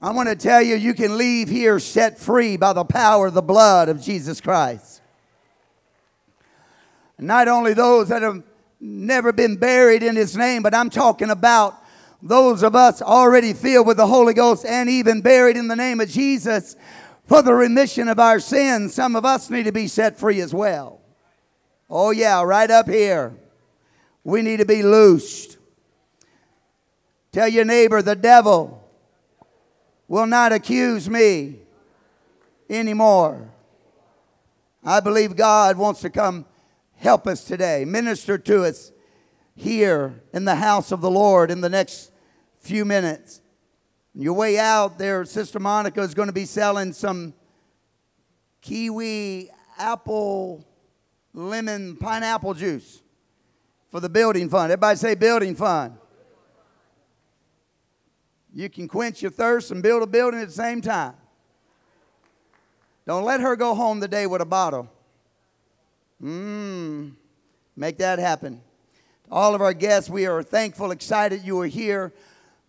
I want to tell you, you can leave here set free by the power of the blood of Jesus Christ. Not only those that have never been buried in his name, but I'm talking about those of us already filled with the Holy Ghost and even buried in the name of Jesus for the remission of our sins. Some of us need to be set free as well. Oh, yeah, right up here. We need to be loosed. Tell your neighbor, the devil will not accuse me anymore. I believe God wants to come help us today, minister to us here in the house of the Lord in the next few minutes. your way out there, Sister Monica is going to be selling some kiwi, apple, lemon, pineapple juice for the building fund. Everybody say building fund. You can quench your thirst and build a building at the same time. Don't let her go home today with a bottle. Mmm. Make that happen. All of our guests, we are thankful, excited you are here.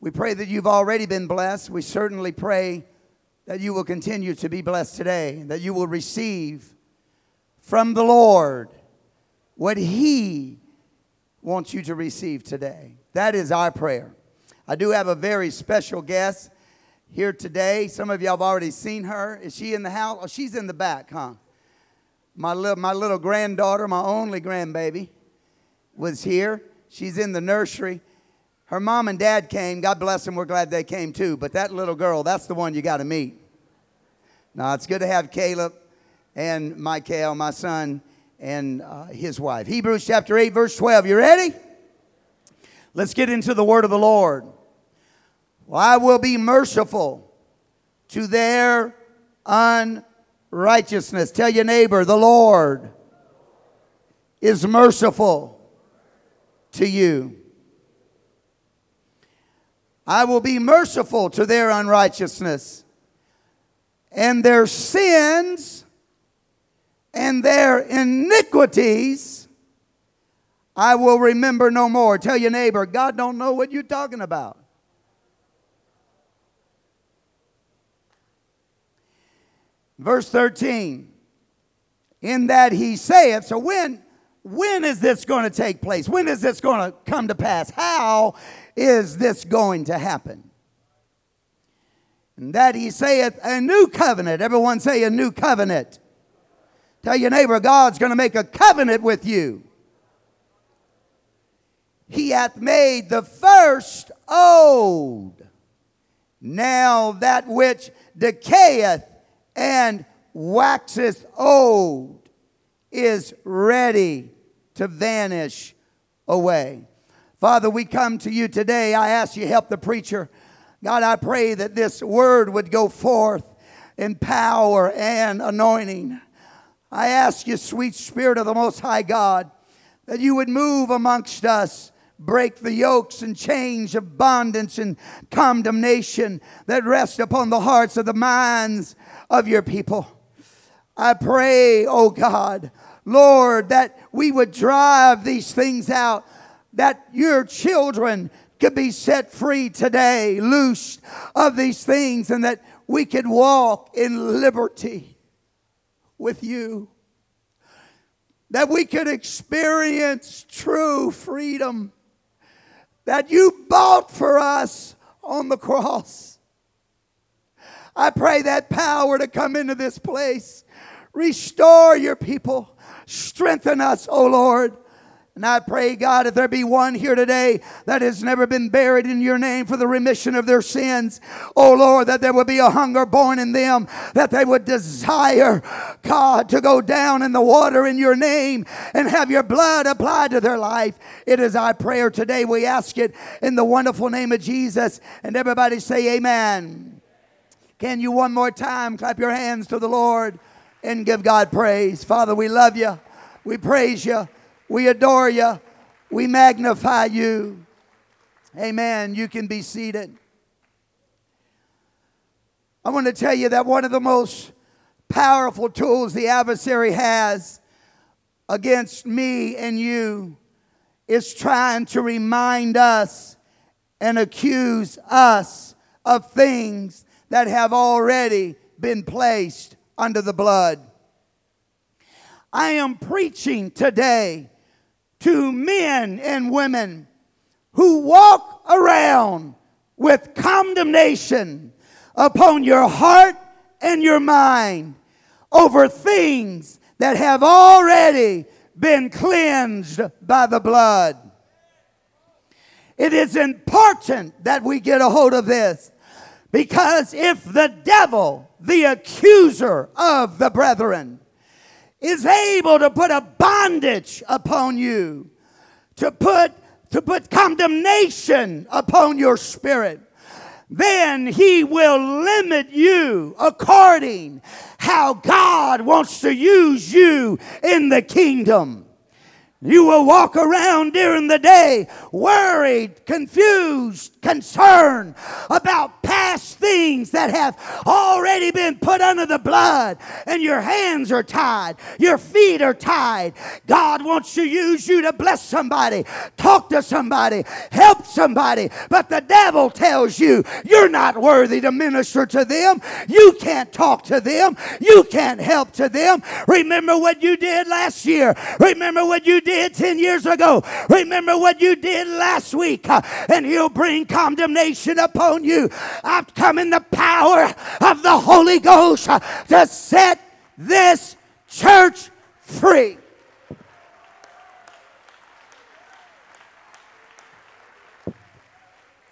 We pray that you've already been blessed. We certainly pray that you will continue to be blessed today, that you will receive from the Lord what He wants you to receive today. That is our prayer. I do have a very special guest here today. Some of y'all have already seen her. Is she in the house? Oh, she's in the back, huh? My little, my little granddaughter, my only grandbaby, was here. She's in the nursery. Her mom and dad came. God bless them. We're glad they came too. But that little girl, that's the one you got to meet. Now, it's good to have Caleb and Michael, my son, and uh, his wife. Hebrews chapter 8, verse 12. You ready? Let's get into the word of the Lord. Well, I will be merciful to their unrighteousness. Tell your neighbor, the Lord is merciful to you. I will be merciful to their unrighteousness and their sins and their iniquities I will remember no more. Tell your neighbor, God don't know what you're talking about. Verse 13. In that he saith, so when when is this going to take place? When is this going to come to pass? How is this going to happen? And that he saith a new covenant. Everyone say a new covenant. Tell your neighbor, God's going to make a covenant with you he hath made the first old. Now that which decayeth and waxeth old is ready to vanish away. Father, we come to you today. I ask you help the preacher. God, I pray that this word would go forth in power and anointing. I ask you, sweet spirit of the Most High God, that you would move amongst us break the yokes and chains of bondage and condemnation that rest upon the hearts of the minds of your people. I pray, oh God, Lord, that we would drive these things out, that your children could be set free today, loosed of these things, and that we could walk in liberty with you. That we could experience true freedom that you bought for us on the cross. I pray that power to come into this place. Restore your people. Strengthen us, O Lord. And I pray, God, if there be one here today that has never been buried in your name for the remission of their sins, oh Lord, that there would be a hunger born in them, that they would desire, God, to go down in the water in your name and have your blood applied to their life. It is our prayer today. We ask it in the wonderful name of Jesus. And everybody say, Amen. Can you one more time clap your hands to the Lord and give God praise? Father, we love you. We praise you. We adore you. We magnify you. Amen. You can be seated. I want to tell you that one of the most powerful tools the adversary has against me and you is trying to remind us and accuse us of things that have already been placed under the blood. I am preaching today to men and women who walk around with condemnation upon your heart and your mind over things that have already been cleansed by the blood. It is important that we get a hold of this because if the devil, the accuser of the brethren, is able to put a bondage upon you, to put to put condemnation upon your spirit, then he will limit you according how God wants to use you in the kingdom. You will walk around during the day worried, confused, concerned about past things that have already been put under the blood, and your hands are tied, your feet are tied. God wants to use you to bless somebody, talk to somebody, help somebody, but the devil tells you you're not worthy to minister to them. You can't talk to them, you can't help to them. Remember what you did last year, remember what you did did 10 years ago. Remember what you did last week, uh, and He'll bring condemnation upon you. I've come in the power of the Holy Ghost uh, to set this church free.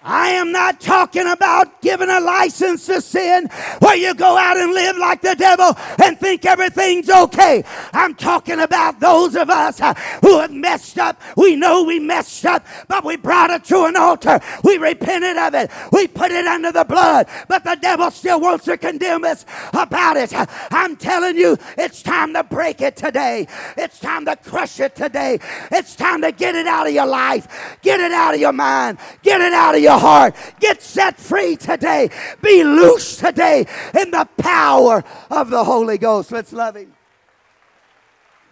I am not talking about giving a license to sin where you go out and live like the devil and think everything's okay. I'm talking about those of us uh, who have messed up. We know we messed up, but we brought it to an altar. We repented of it. We put it under the blood, but the devil still wants to condemn us about it. I'm telling you, it's time to break it today. It's time to crush it today. It's time to get it out of your life, get it out of your mind, get it out of your your heart. Get set free today. Be loose today in the power of the Holy Ghost. Let's love Him.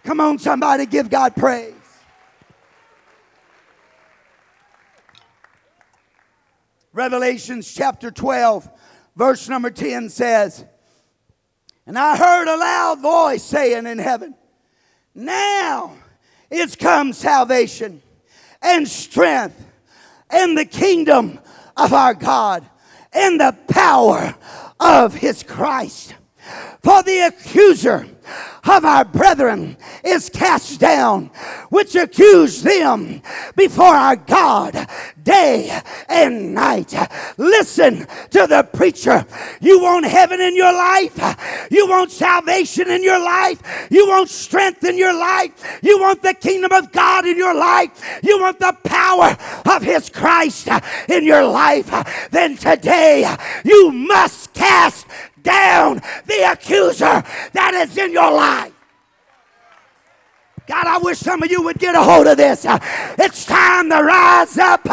Come on, somebody, give God praise. Revelations chapter 12, verse number 10 says, And I heard a loud voice saying in heaven, Now is come salvation and strength and the kingdom of our God and the power of his Christ. For the accuser of our brethren is cast down, which accuse them before our God day and night. Listen to the preacher. You want heaven in your life, you want salvation in your life, you want strength in your life, you want the kingdom of God in your life, you want the power of His Christ in your life. Then today you must cast down the accuser that is in your life. God, I wish some of you would get a hold of this. It's time to rise up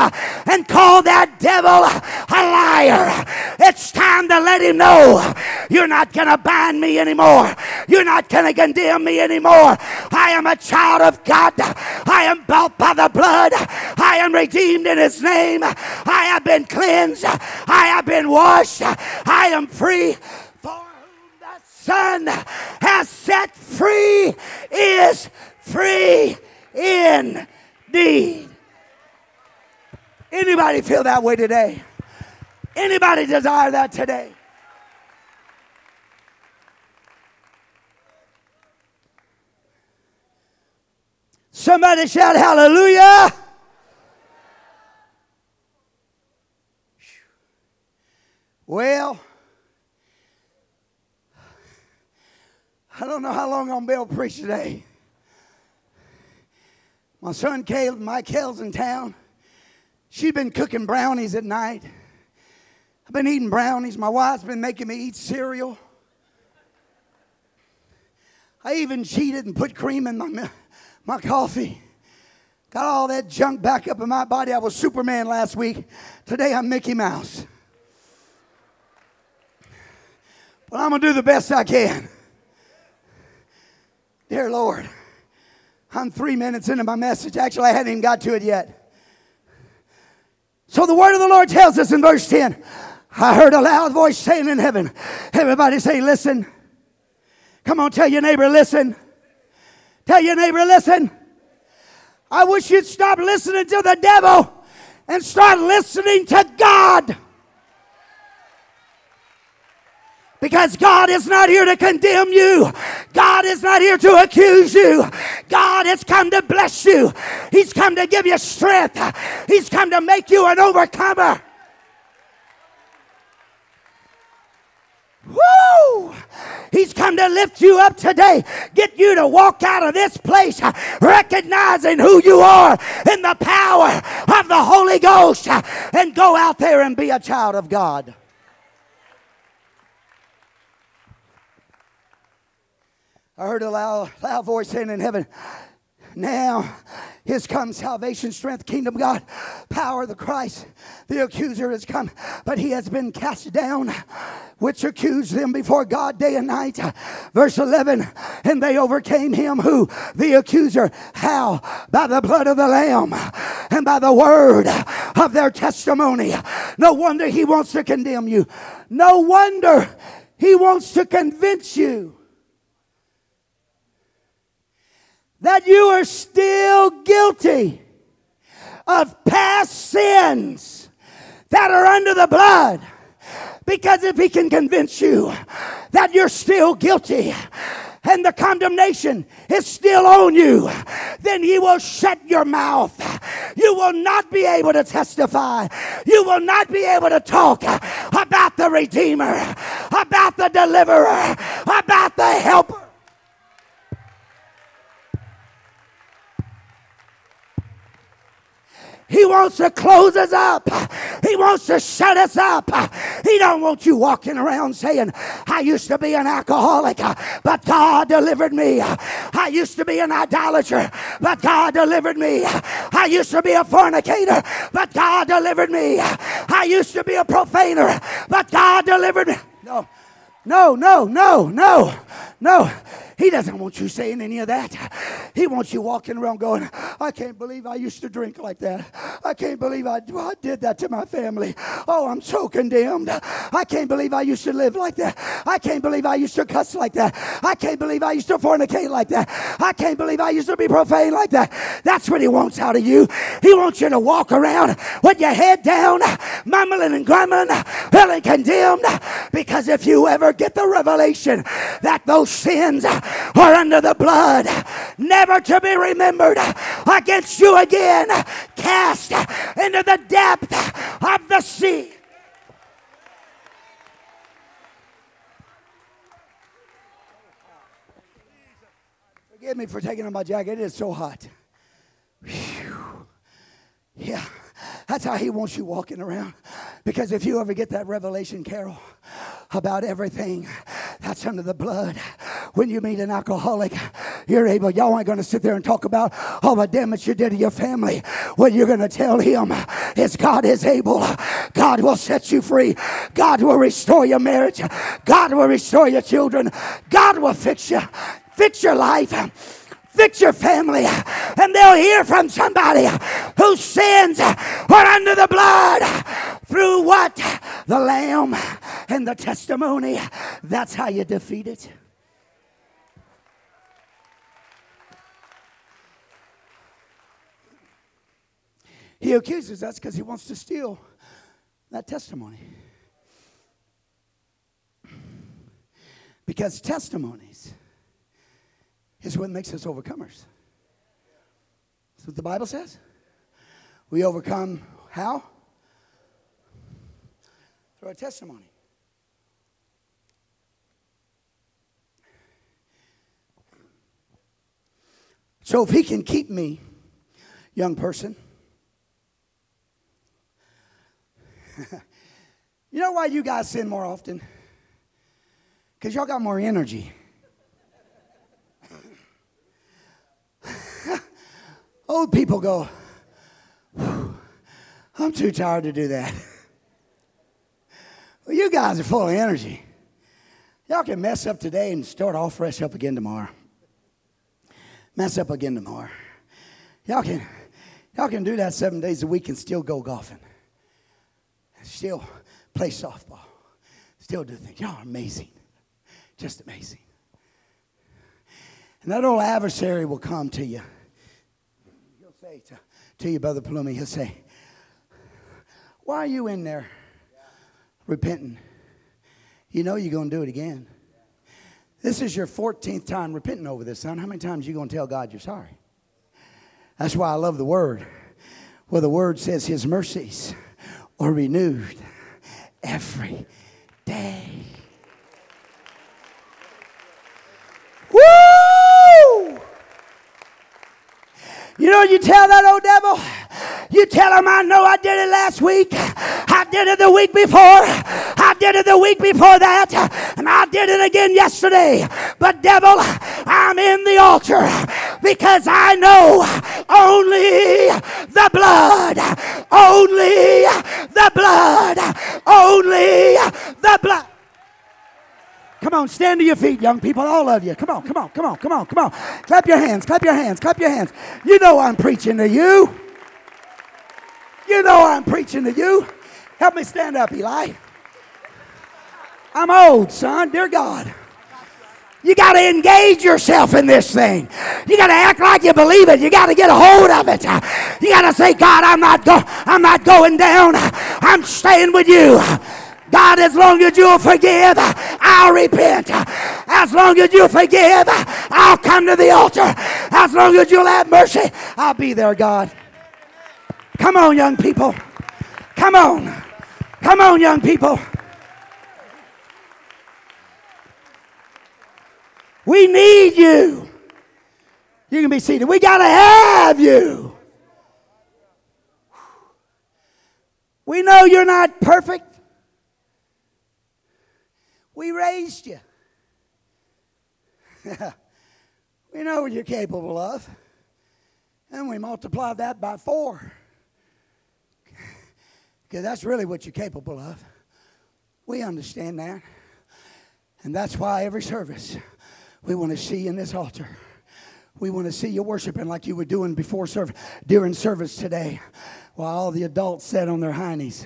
and call that devil a liar. It's time to let him know you're not going to bind me anymore. You're not going to condemn me anymore. I am a child of God. I am bought by the blood. I am redeemed in his name. I have been cleansed. I have been washed. I am free Son has set free is free indeed. Anybody feel that way today? Anybody desire that today? Somebody shout hallelujah. Well, I don't know how long I'm going to be able to preach today. My son Caleb, Michaela's in town. She's been cooking brownies at night. I've been eating brownies. My wife's been making me eat cereal. I even cheated and put cream in my, my coffee. Got all that junk back up in my body. I was Superman last week. Today I'm Mickey Mouse. But I'm going to do the best I can. Dear Lord, I'm three minutes into my message. Actually, I hadn't even got to it yet. So the word of the Lord tells us in verse 10 I heard a loud voice saying in heaven, everybody say, listen. Come on, tell your neighbor, listen. Tell your neighbor, listen. I wish you'd stop listening to the devil and start listening to God. Because God is not here to condemn you. God is not here to accuse you. God has come to bless you. He's come to give you strength. He's come to make you an overcomer. Woo! He's come to lift you up today, get you to walk out of this place recognizing who you are in the power of the Holy Ghost and go out there and be a child of God. I heard a loud, loud voice saying in heaven, now has come salvation, strength, kingdom, God, power, of the Christ. The accuser has come, but he has been cast down, which accused them before God day and night. Verse 11, and they overcame him who? The accuser. How? By the blood of the Lamb and by the word of their testimony. No wonder he wants to condemn you. No wonder he wants to convince you that you are still guilty of past sins that are under the blood. Because if he can convince you that you're still guilty and the condemnation is still on you, then he will shut your mouth. You will not be able to testify. You will not be able to talk about the Redeemer, about the Deliverer, about the Helper. He wants to close us up. He wants to shut us up. He don't want you walking around saying, I used to be an alcoholic, but God delivered me. I used to be an idolater, but God delivered me. I used to be a fornicator, but God delivered me. I used to be a profaner, but God delivered me. No, no, no, no, no, no. He doesn't want you saying any of that. He wants you walking around going, I can't believe I used to drink like that. I can't believe I, I did that to my family. Oh, I'm so condemned. I can't believe I used to live like that. I can't believe I used to cuss like that. I can't believe I used to fornicate like that. I can't believe I used to be profane like that. That's what he wants out of you. He wants you to walk around with your head down, mumbling and grumbling, feeling condemned. Because if you ever get the revelation that those sins are under the blood, never to be remembered against you again, cast into the depth of the sea. Forgive me for taking off my jacket. It is so hot. Whew. Yeah. That's how he wants you walking around. Because if you ever get that revelation, Carol, about everything that's under the blood, when you meet an alcoholic, you're able, y'all ain't going to sit there and talk about all the damage you did to your family. What you're going to tell him is God is able. God will set you free. God will restore your marriage. God will restore your children. God will fix you, fix your life fix your family, and they'll hear from somebody whose sins are under the blood through what? The Lamb and the testimony. That's how you defeat it. He accuses us because he wants to steal that testimony. Because testimonies is what makes us overcomers. That's what the Bible says. We overcome how? Through our testimony. So if he can keep me, young person, you know why you guys sin more often? Because y'all got more energy. Old people go, I'm too tired to do that. Well, you guys are full of energy. Y'all can mess up today and start all fresh up again tomorrow. Mess up again tomorrow. Y'all can, y'all can do that seven days a week and still go golfing. Still play softball, still do things. Y'all are amazing. Just amazing. And that old adversary will come to you. He'll say to, to you, Brother Palumi, he'll say, Why are you in there repenting? You know you're going to do it again. This is your 14th time repenting over this, son. How many times are you going to tell God you're sorry? That's why I love the word. Where the word says his mercies are renewed every day. Woo! You know, you tell that old devil, you tell him, I know I did it last week. I did it the week before. I did it the week before that. And I did it again yesterday. But, devil, I'm in the altar because I know only the blood, only the blood, only the blood. Come on, stand to your feet, young people, all of you. Come on, come on, come on, come on, come on. Clap your hands, clap your hands, clap your hands. You know I'm preaching to you. You know I'm preaching to you. Help me stand up, Eli. I'm old, son. Dear God. You got to engage yourself in this thing. You got to act like you believe it. You got to get a hold of it. You got to say, God, I'm not go- I'm not going down. I'm staying with you. God, as long as you'll forgive, I'll repent. As long as you forgive, I'll come to the altar. As long as you'll have mercy, I'll be there, God. Come on, young people. Come on. Come on, young people. We need you. You can be seated. We got to have you. We know you're not perfect. We raised you. we know what you're capable of. And we multiply that by four. Because that's really what you're capable of. We understand that. And that's why every service we want to see you in this altar. We want to see you worshiping like you were doing before service, during service today, while all the adults sat on their heinies.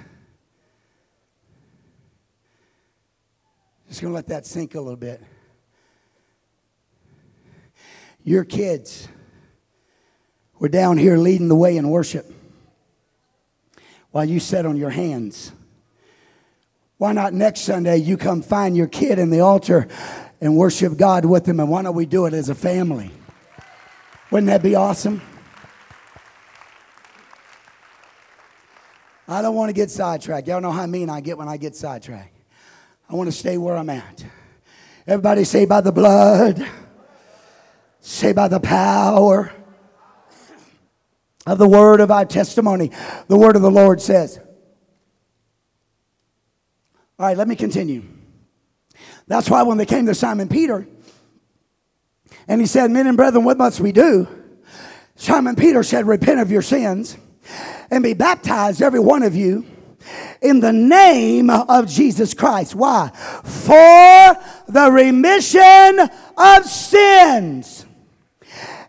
Just to let that sink a little bit. Your kids were down here leading the way in worship while you sat on your hands. Why not next Sunday you come find your kid in the altar and worship God with them? And why don't we do it as a family? Wouldn't that be awesome? I don't want to get sidetracked. Y'all know how mean I get when I get sidetracked. I want to stay where I'm at. Everybody say by the blood, say by the power of the word of our testimony. The word of the Lord says. All right, let me continue. That's why when they came to Simon Peter, and he said, Men and brethren, what must we do? Simon Peter said, Repent of your sins and be baptized, every one of you, in the name of Jesus Christ. Why? For the remission of sins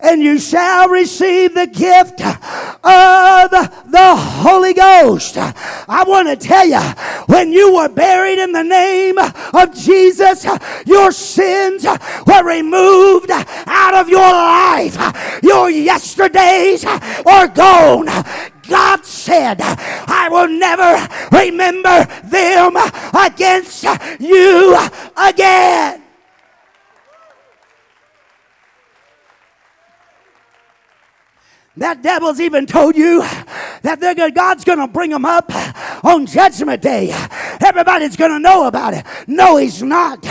and you shall receive the gift of the Holy Ghost. I want to tell you, when you were buried in the name of Jesus, your sins were removed out of your life. Your yesterdays are gone. God said, I will never remember them against you again. That devil's even told you that God's going to bring them up on Judgment Day. Everybody's going to know about it. No, he's not.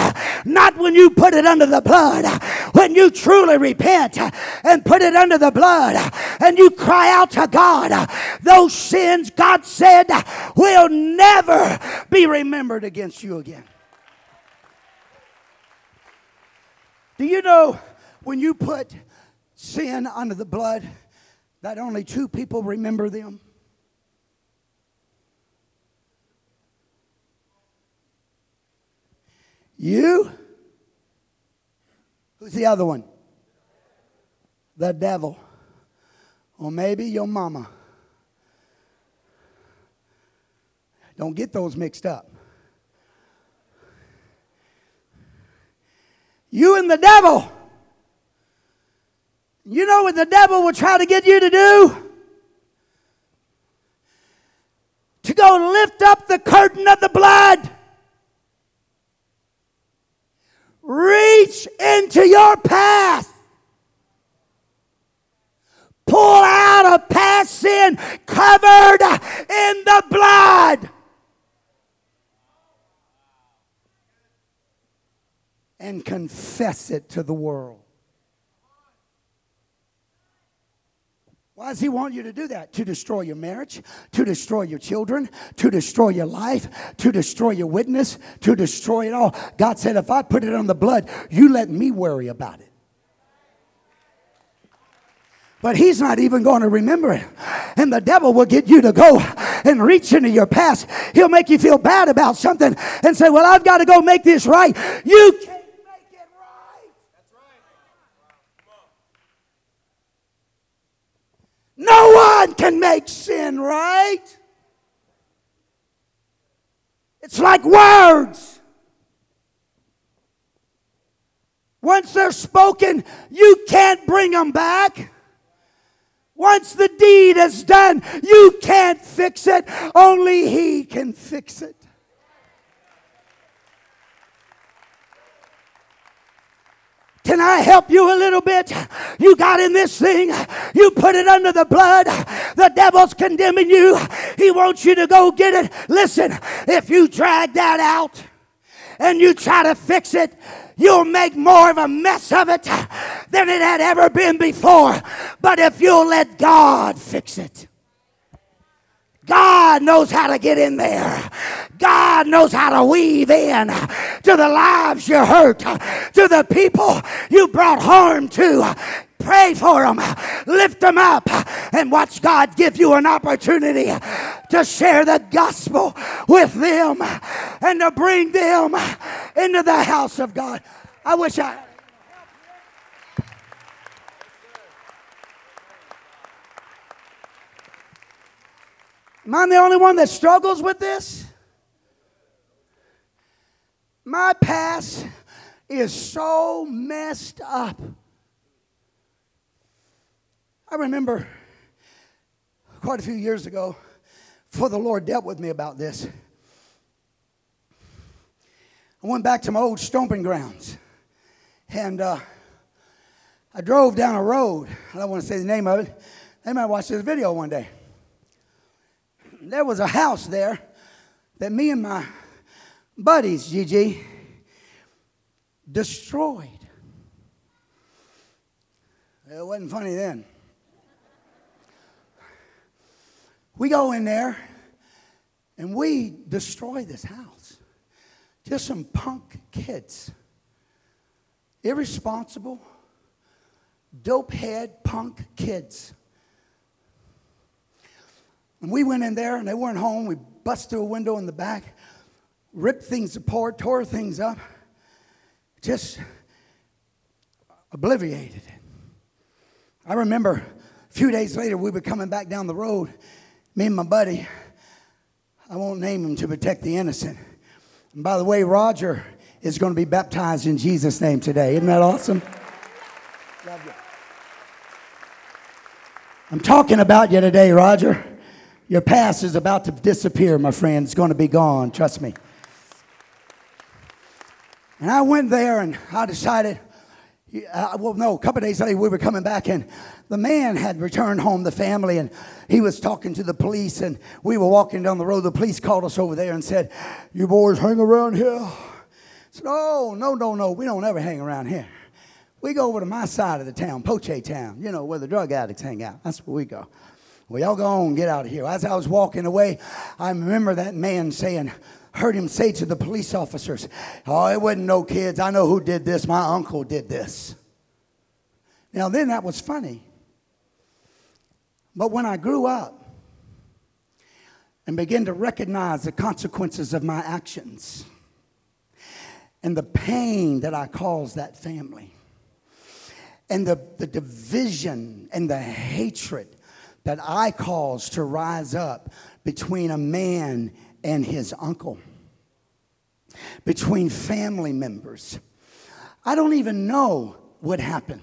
Not when you put it under the blood. When you truly repent and put it under the blood and you cry out to God, those sins, God said, will never be remembered against you again. Do you know when you put sin under the blood? that only two people remember them? You? Who's the other one? The devil. Or maybe your mama. Don't get those mixed up. You and the devil. You know what the devil will try to get you to do? To go lift up the curtain of the blood. Reach into your past. Pull out a past sin covered in the blood. And confess it to the world. Why does he want you to do that? To destroy your marriage, to destroy your children, to destroy your life, to destroy your witness, to destroy it all. God said, if I put it on the blood, you let me worry about it. But he's not even going to remember it. And the devil will get you to go and reach into your past. He'll make you feel bad about something and say, Well, I've got to go make this right. You can't make it right. No one can make sin right. It's like words. Once they're spoken, you can't bring them back. Once the deed is done, you can't fix it. Only He can fix it. Can I help you a little bit? You got in this thing, you put it under the blood. The devil's condemning you. He wants you to go get it. Listen, if you drag that out and you try to fix it, you'll make more of a mess of it than it had ever been before. But if you'll let God fix it, God knows how to get in there. God knows how to weave in to the lives you hurt, to the people you brought harm to. Pray for them, lift them up, and watch God give you an opportunity to share the gospel with them and to bring them into the house of God. I wish I. Am I the only one that struggles with this? My past is so messed up. I remember quite a few years ago, before the Lord dealt with me about this, I went back to my old stomping grounds. And uh, I drove down a road. I don't want to say the name of it. They might watch this video one day. There was a house there that me and my buddies, Gigi, destroyed. It wasn't funny then. We go in there and we destroy this house. Just some punk kids. Irresponsible, dope head punk kids. And we went in there and they weren't home. We bust through a window in the back, ripped things apart, tore things up, just obliterated it. I remember a few days later we were coming back down the road me and my buddy, I won't name him to protect the innocent. And by the way, Roger is going to be baptized in Jesus' name today. Isn't that awesome? Love you. I'm talking about you today, Roger. Your past is about to disappear, my friend. It's going to be gone. Trust me. And I went there and I decided uh, well, no, a couple days later, we were coming back, and the man had returned home, the family, and he was talking to the police. And we were walking down the road. The police called us over there and said, You boys hang around here? I said, Oh, no, no, no. We don't ever hang around here. We go over to my side of the town, Poche Town, you know, where the drug addicts hang out. That's where we go. Well, y'all go on, get out of here. As I was walking away, I remember that man saying, heard him say to the police officers, Oh, it wasn't no kids. I know who did this. My uncle did this. Now, then that was funny. But when I grew up and began to recognize the consequences of my actions and the pain that I caused that family and the, the division and the hatred that I caused to rise up between a man and his uncle, between family members. I don't even know what happened.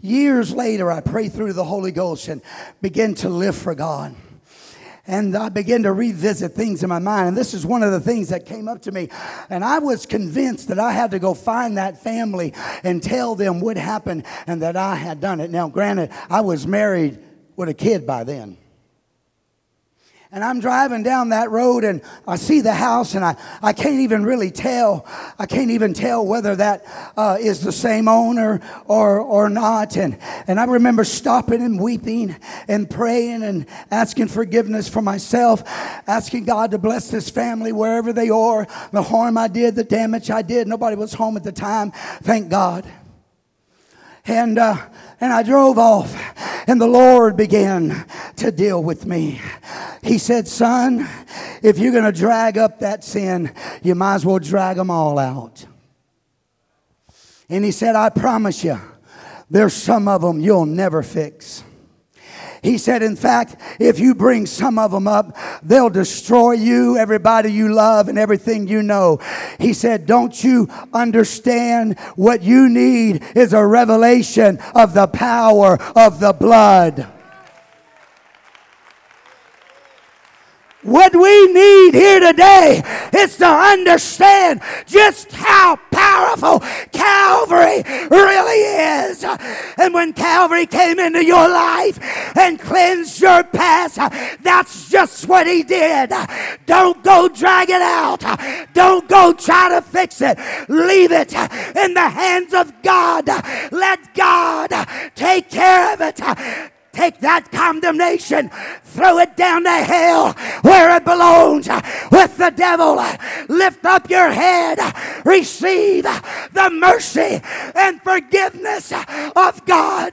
Years later, I prayed through the Holy Ghost and began to live for God. And I began to revisit things in my mind. And this is one of the things that came up to me. And I was convinced that I had to go find that family and tell them what happened and that I had done it. Now, granted, I was married with a kid by then. And I'm driving down that road and I see the house and I, I can't even really tell. I can't even tell whether that uh, is the same owner or, or not. And, and I remember stopping and weeping and praying and asking forgiveness for myself, asking God to bless this family wherever they are, the harm I did, the damage I did. Nobody was home at the time. Thank God. And, uh, and I drove off, and the Lord began to deal with me. He said, Son, if you're going to drag up that sin, you might as well drag them all out. And He said, I promise you, there's some of them you'll never fix. He said, in fact, if you bring some of them up, they'll destroy you, everybody you love, and everything you know. He said, don't you understand what you need is a revelation of the power of the blood. What we need here today is to understand just how powerful Calvary really is. And when Calvary came into your life and cleansed your past, that's just what He did. Don't go drag it out, don't go try to fix it. Leave it in the hands of God. Let God take care of it. Take that condemnation, throw it down to hell where it belongs with the devil. Lift up your head, receive the mercy and forgiveness of God.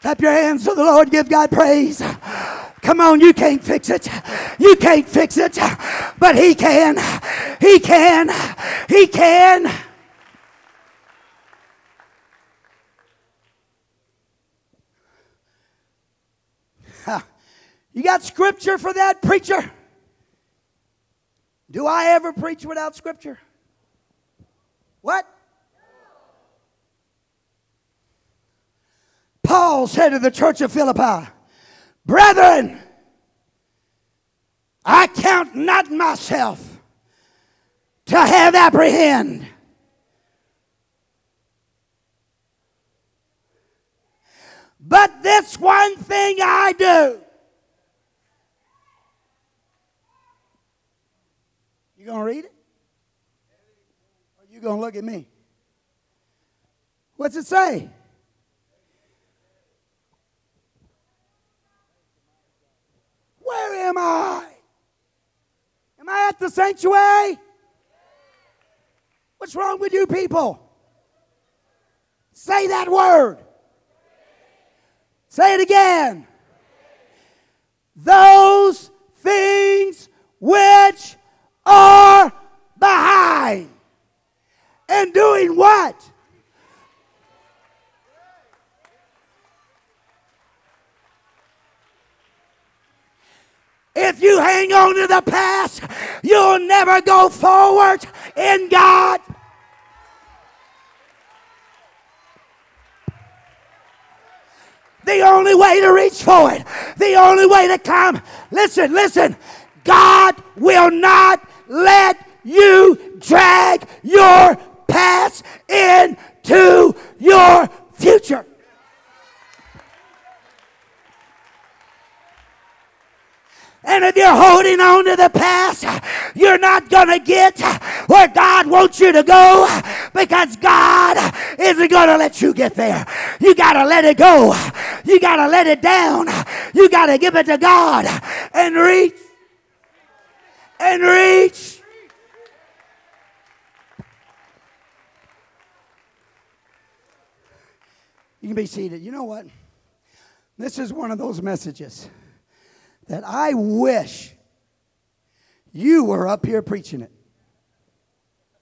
Clap your hands to the Lord, give God praise. Come on, you can't fix it. You can't fix it, but He can. He can. He can. You got scripture for that, preacher? Do I ever preach without scripture? What? Paul said to the church of Philippi, Brethren, I count not myself to have apprehend. But this one thing I do You going to read it? Or you going to look at me? What's it say? Where am I? Am I at the sanctuary? What's wrong with you people? Say that word. Say it again. Those things which are behind. And doing what? If you hang on to the past, you'll never go forward in God. The only way to reach for it, the only way to come, listen, listen, God will not let you drag your past into your future. And if you're holding on to the past, you're not going to get where God wants you to go because God isn't going to let you get there. You got to let it go. You got to let it down. You got to give it to God and reach and reach. You can be seated. You know what? This is one of those messages that I wish you were up here preaching it.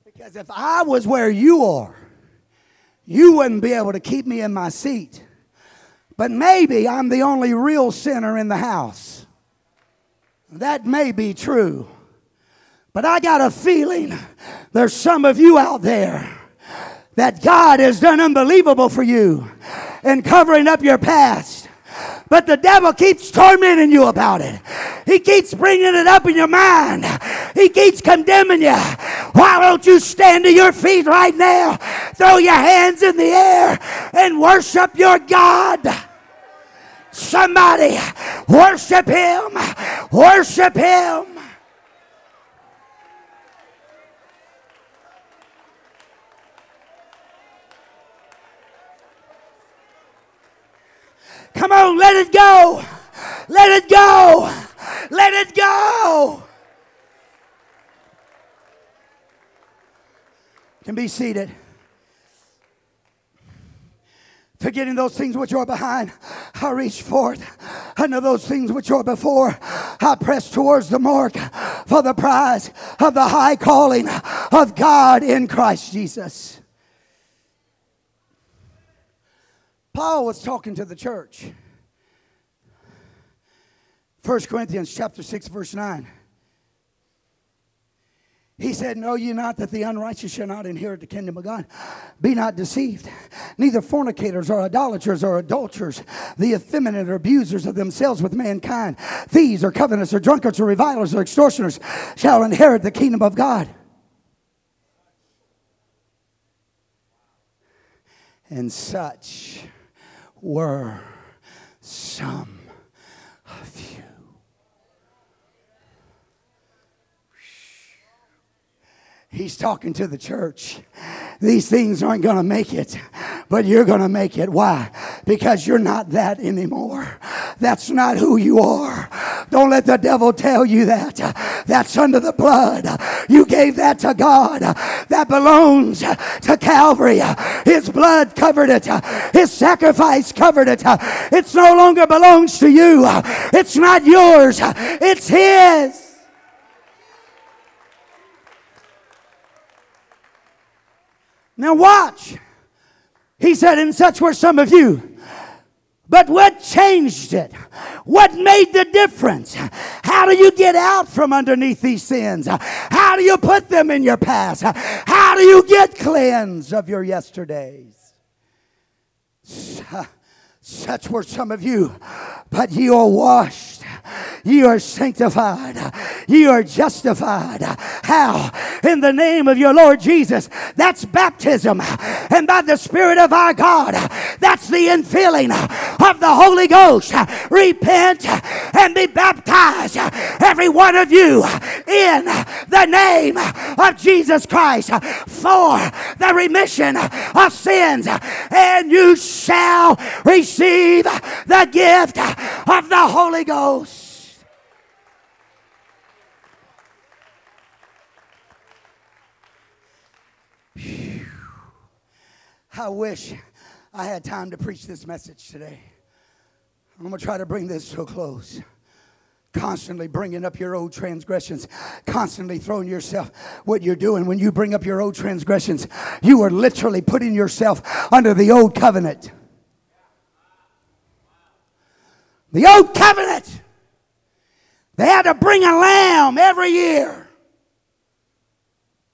Because if I was where you are, you wouldn't be able to keep me in my seat. But maybe I'm the only real sinner in the house. That may be true. But I got a feeling there's some of you out there that God has done unbelievable for you in covering up your past. But the devil keeps tormenting you about it. He keeps bringing it up in your mind. He keeps condemning you. Why don't you stand to your feet right now? Throw your hands in the air and worship your God. Somebody worship him. Worship him. Come on, let it go. Let it go. Let it go. Can be seated. Forgetting those things which are behind, I reach forth unto those things which are before. I press towards the mark for the prize of the high calling of God in Christ Jesus. Paul was talking to the church. 1 Corinthians chapter 6 verse 9. He said, Know ye not that the unrighteous shall not inherit the kingdom of God? Be not deceived. Neither fornicators or idolaters or adulterers, the effeminate or abusers of themselves with mankind, thieves or covetous or drunkards or revilers or extortioners shall inherit the kingdom of God. And such were some He's talking to the church. These things aren't going to make it, but you're going to make it. Why? Because you're not that anymore. That's not who you are. Don't let the devil tell you that. That's under the blood. You gave that to God. That belongs to Calvary. His blood covered it. His sacrifice covered it. It's no longer belongs to you. It's not yours. It's His. Now watch. He said, and such were some of you. But what changed it? What made the difference? How do you get out from underneath these sins? How do you put them in your past? How do you get cleansed of your yesterdays? Such were some of you, but ye are washed ye are sanctified. ye are justified. How? In the name of your Lord Jesus. That's baptism. And by the Spirit of our God, that's the infilling of the Holy Ghost. Repent and be baptized, every one of you, in the name of Jesus Christ for the remission of sins, and you shall receive the gift of the Holy Ghost. I wish I had time to preach this message today. I'm going to try to bring this to a close. Constantly bringing up your old transgressions, constantly throwing yourself. What you're doing when you bring up your old transgressions, you are literally putting yourself under the old covenant. The old covenant. They had to bring a lamb every year.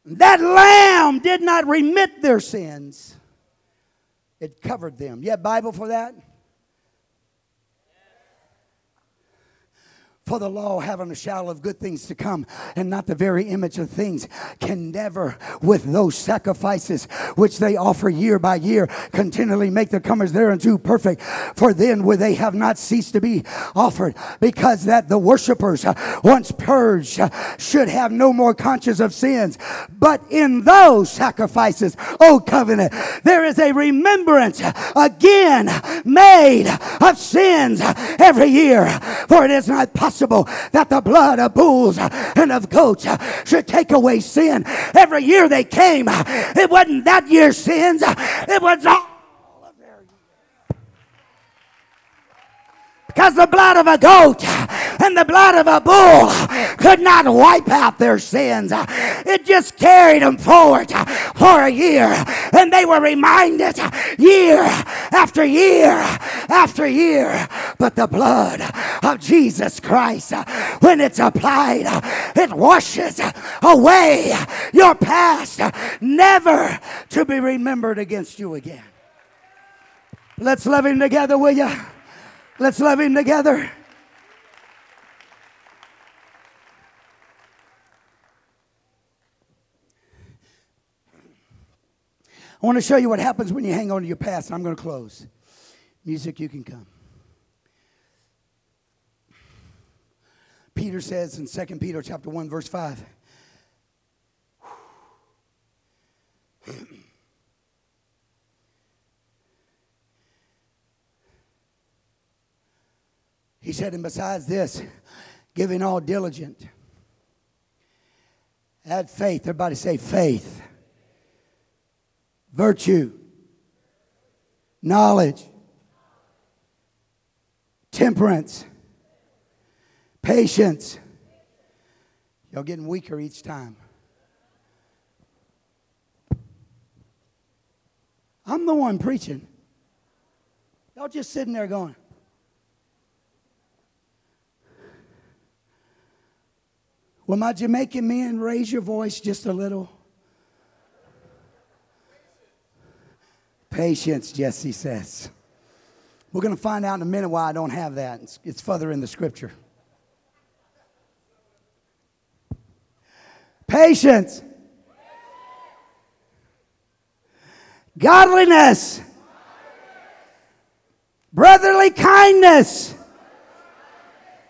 That lamb did not remit their sins. It covered them. You have Bible for that? For the law, having a shadow of good things to come and not the very image of things, can never, with those sacrifices which they offer year by year, continually make the comers thereunto perfect. For then would they have not ceased to be offered, because that the worshippers, uh, once purged, uh, should have no more conscience of sins. But in those sacrifices, O covenant, there is a remembrance again made of sins every year. For it is not possible possible that the blood of bulls and of goats should take away sin. Every year they came, it wasn't that year's sins, it was all Because the blood of a goat and the blood of a bull could not wipe out their sins. It just carried them forward for a year. And they were reminded year after year after year. But the blood of Jesus Christ, when it's applied, it washes away your past, never to be remembered against you again. Let's love Him together, will you? Let's love Him together. I want to show you what happens when you hang on to your past, and I'm going to close. Music, you can come. Peter says in 2 Peter chapter 1, verse 5. He said, and besides this, giving all diligent, add faith. Everybody say faith virtue, knowledge, temperance, patience. Y'all getting weaker each time. I'm the one preaching. Y'all just sitting there going. Will my Jamaican men raise your voice just a little? Patience, Jesse says. We're going to find out in a minute why I don't have that. It's, it's further in the scripture. Patience. Godliness. Brotherly kindness.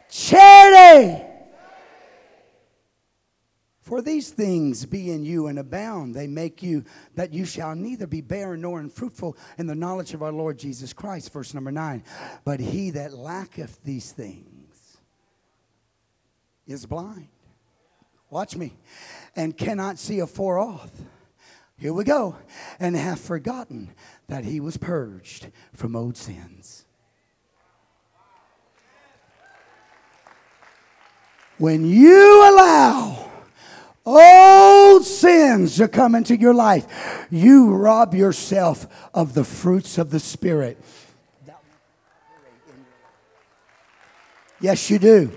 Charity for these things be in you and abound. They make you that you shall neither be barren nor unfruitful in the knowledge of our Lord Jesus Christ. Verse number nine. But he that lacketh these things is blind. Watch me. And cannot see afar off. Here we go. And hath forgotten that he was purged from old sins. When you allow old sins to come into your life, you rob yourself of the fruits of the Spirit. Yes, you do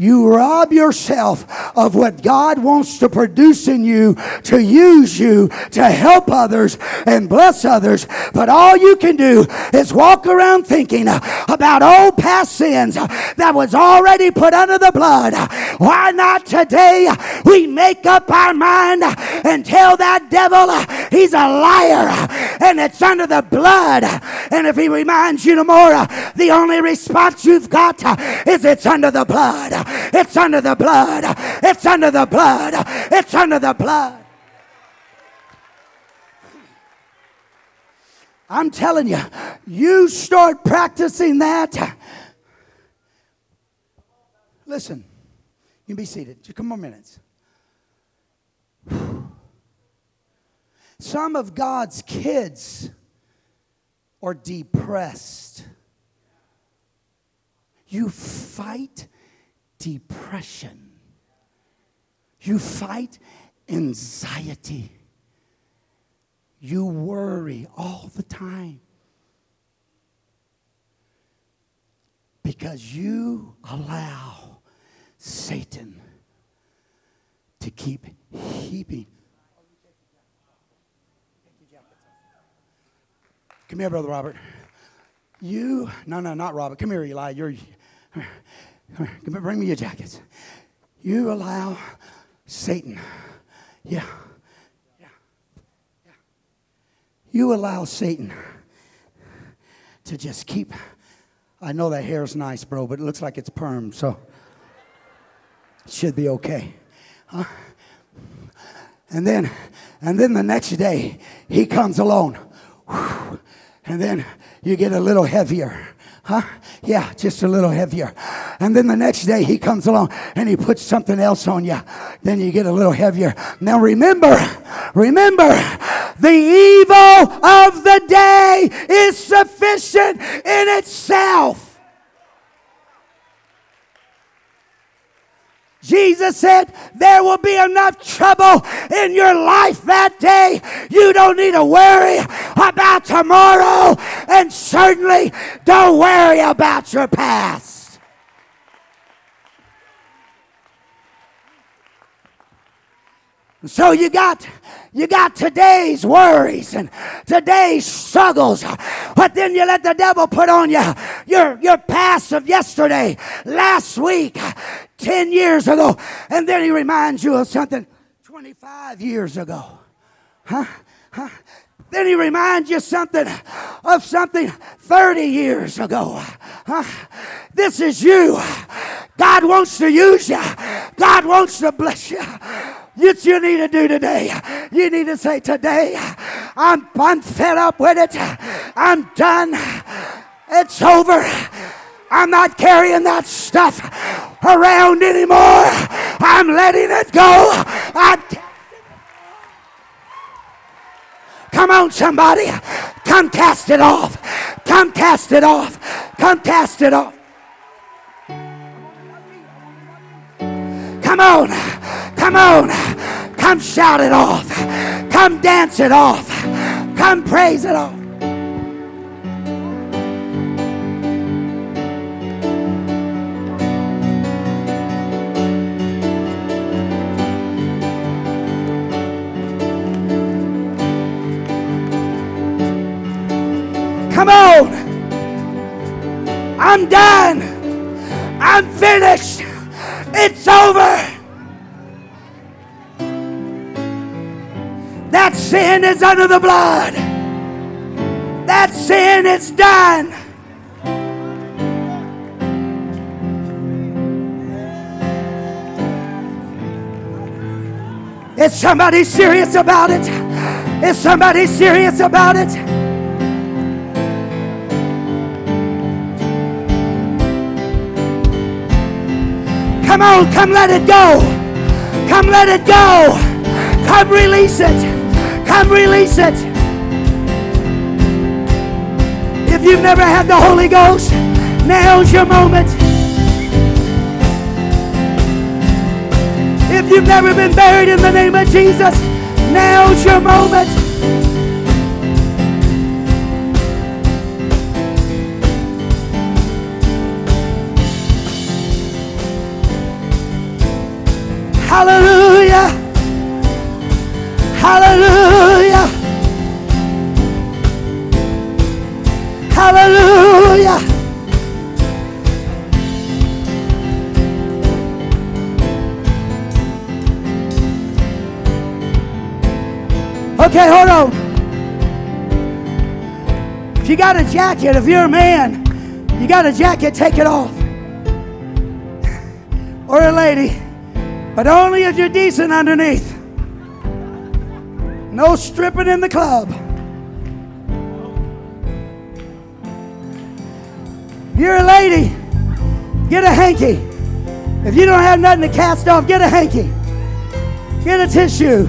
you rob yourself of what God wants to produce in you to use you to help others and bless others. But all you can do is walk around thinking about old past sins that was already put under the blood. Why not today we make up our mind and tell that devil he's a liar and it's under the blood. And if he reminds you no more, the only response you've got is it's under the blood. It's under the blood. It's under the blood. It's under the blood. I'm telling you, you start practicing that. Listen, you can be seated. Just a couple more minutes. Some of God's kids are depressed. You fight depression. You fight anxiety. You worry all the time. Because you allow Satan to keep heaping. Come here, Brother Robert. You, no, no, not Robert. Come here, Eli. You're. Bring me your jackets. You allow Satan. Yeah. Yeah. Yeah. You allow Satan to just keep. I know that hair's nice, bro, but it looks like it's perm, so it should be okay. Huh? And then, and then the next day, he comes along. And then you get a little heavier. Huh? Yeah, just a little heavier. And then the next day he comes along and he puts something else on you. Then you get a little heavier. Now remember, remember, the evil of the day is sufficient in itself. Jesus said, There will be enough trouble in your life that day. You don't need to worry about tomorrow, and certainly don't worry about your past. So you got you got today's worries and today's struggles, but then you let the devil put on you your, your past of yesterday, last week, 10 years ago, and then he reminds you of something 25 years ago. Huh? Huh? Then he reminds you something of something 30 years ago. Huh? This is you. God wants to use you. God wants to bless you. What you need to do today, you need to say, Today, I'm, I'm fed up with it. I'm done. It's over. I'm not carrying that stuff around anymore. I'm letting it go. I'm Come on, somebody. Come cast it off. Come cast it off. Come cast it off. Come on. Come on. Come shout it off. Come dance it off. Come praise it off. Come on. I'm done. Sin is under the blood. That sin is done. Is somebody serious about it? Is somebody serious about it? Come on, come let it go. Come let it go. Come release it. Come release it. If you've never had the Holy Ghost, now's your moment. If you've never been buried in the name of Jesus, now's your moment. Hallelujah. Hallelujah. Hallelujah. Okay, hold on. If you got a jacket, if you're a man, you got a jacket, take it off. Or a lady, but only if you're decent underneath. No stripping in the club. You're a lady. Get a hanky. If you don't have nothing to cast off, get a hanky. Get a tissue.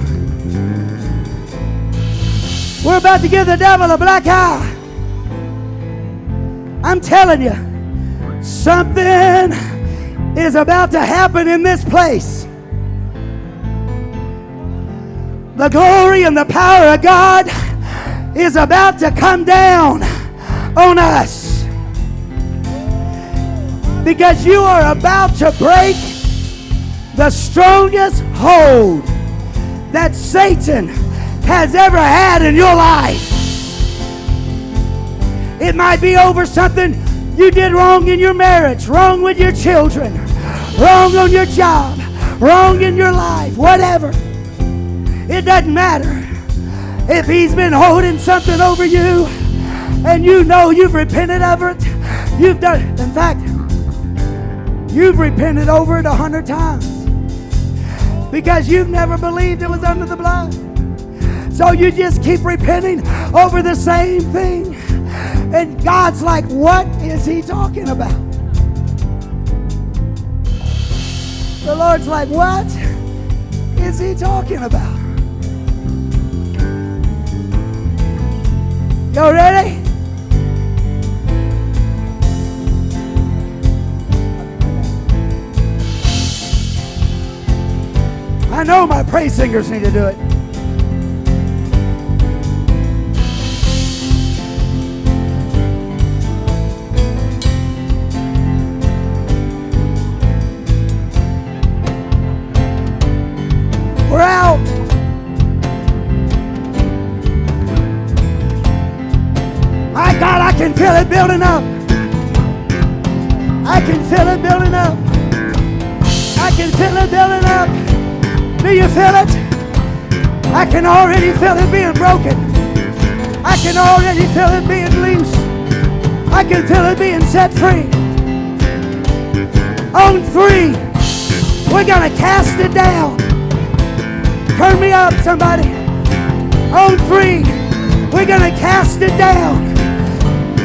We're about to give the devil a black eye. I'm telling you, something is about to happen in this place. The glory and the power of God is about to come down on us. Because you are about to break the strongest hold that Satan has ever had in your life. It might be over something you did wrong in your marriage, wrong with your children, wrong on your job, wrong in your life, whatever. It doesn't matter if he's been holding something over you and you know you've repented of it. You've done, in fact, you've repented over it a hundred times because you've never believed it was under the blood. So you just keep repenting over the same thing. And God's like, what is he talking about? The Lord's like, what is he talking about? Y'all ready? I know my praise singers need to do it. Feel it building up. I can feel it building up. Do you feel it? I can already feel it being broken. I can already feel it being loose. I can feel it being set free. On three, we're going to cast it down. Turn me up, somebody. On three, we're going to cast it down.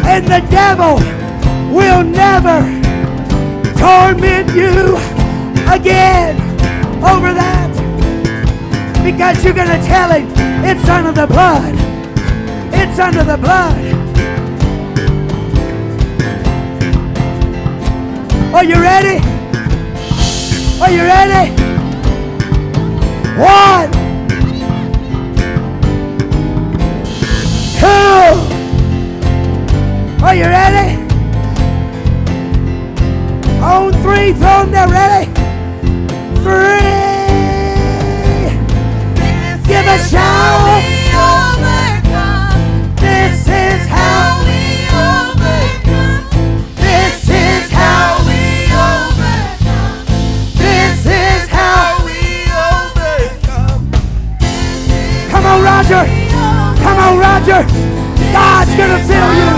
And the devil will never torment you again over that. Because you're going to tell him it's under the blood. It's under the blood. Are you ready? Are you ready? One, two. Are you ready? On three, throw them there. Ready? Three. Give a shout. This is how. We overcome. This is how. We overcome. This is how. We overcome. Come on, Roger. Come on, Roger. God's gonna fill you.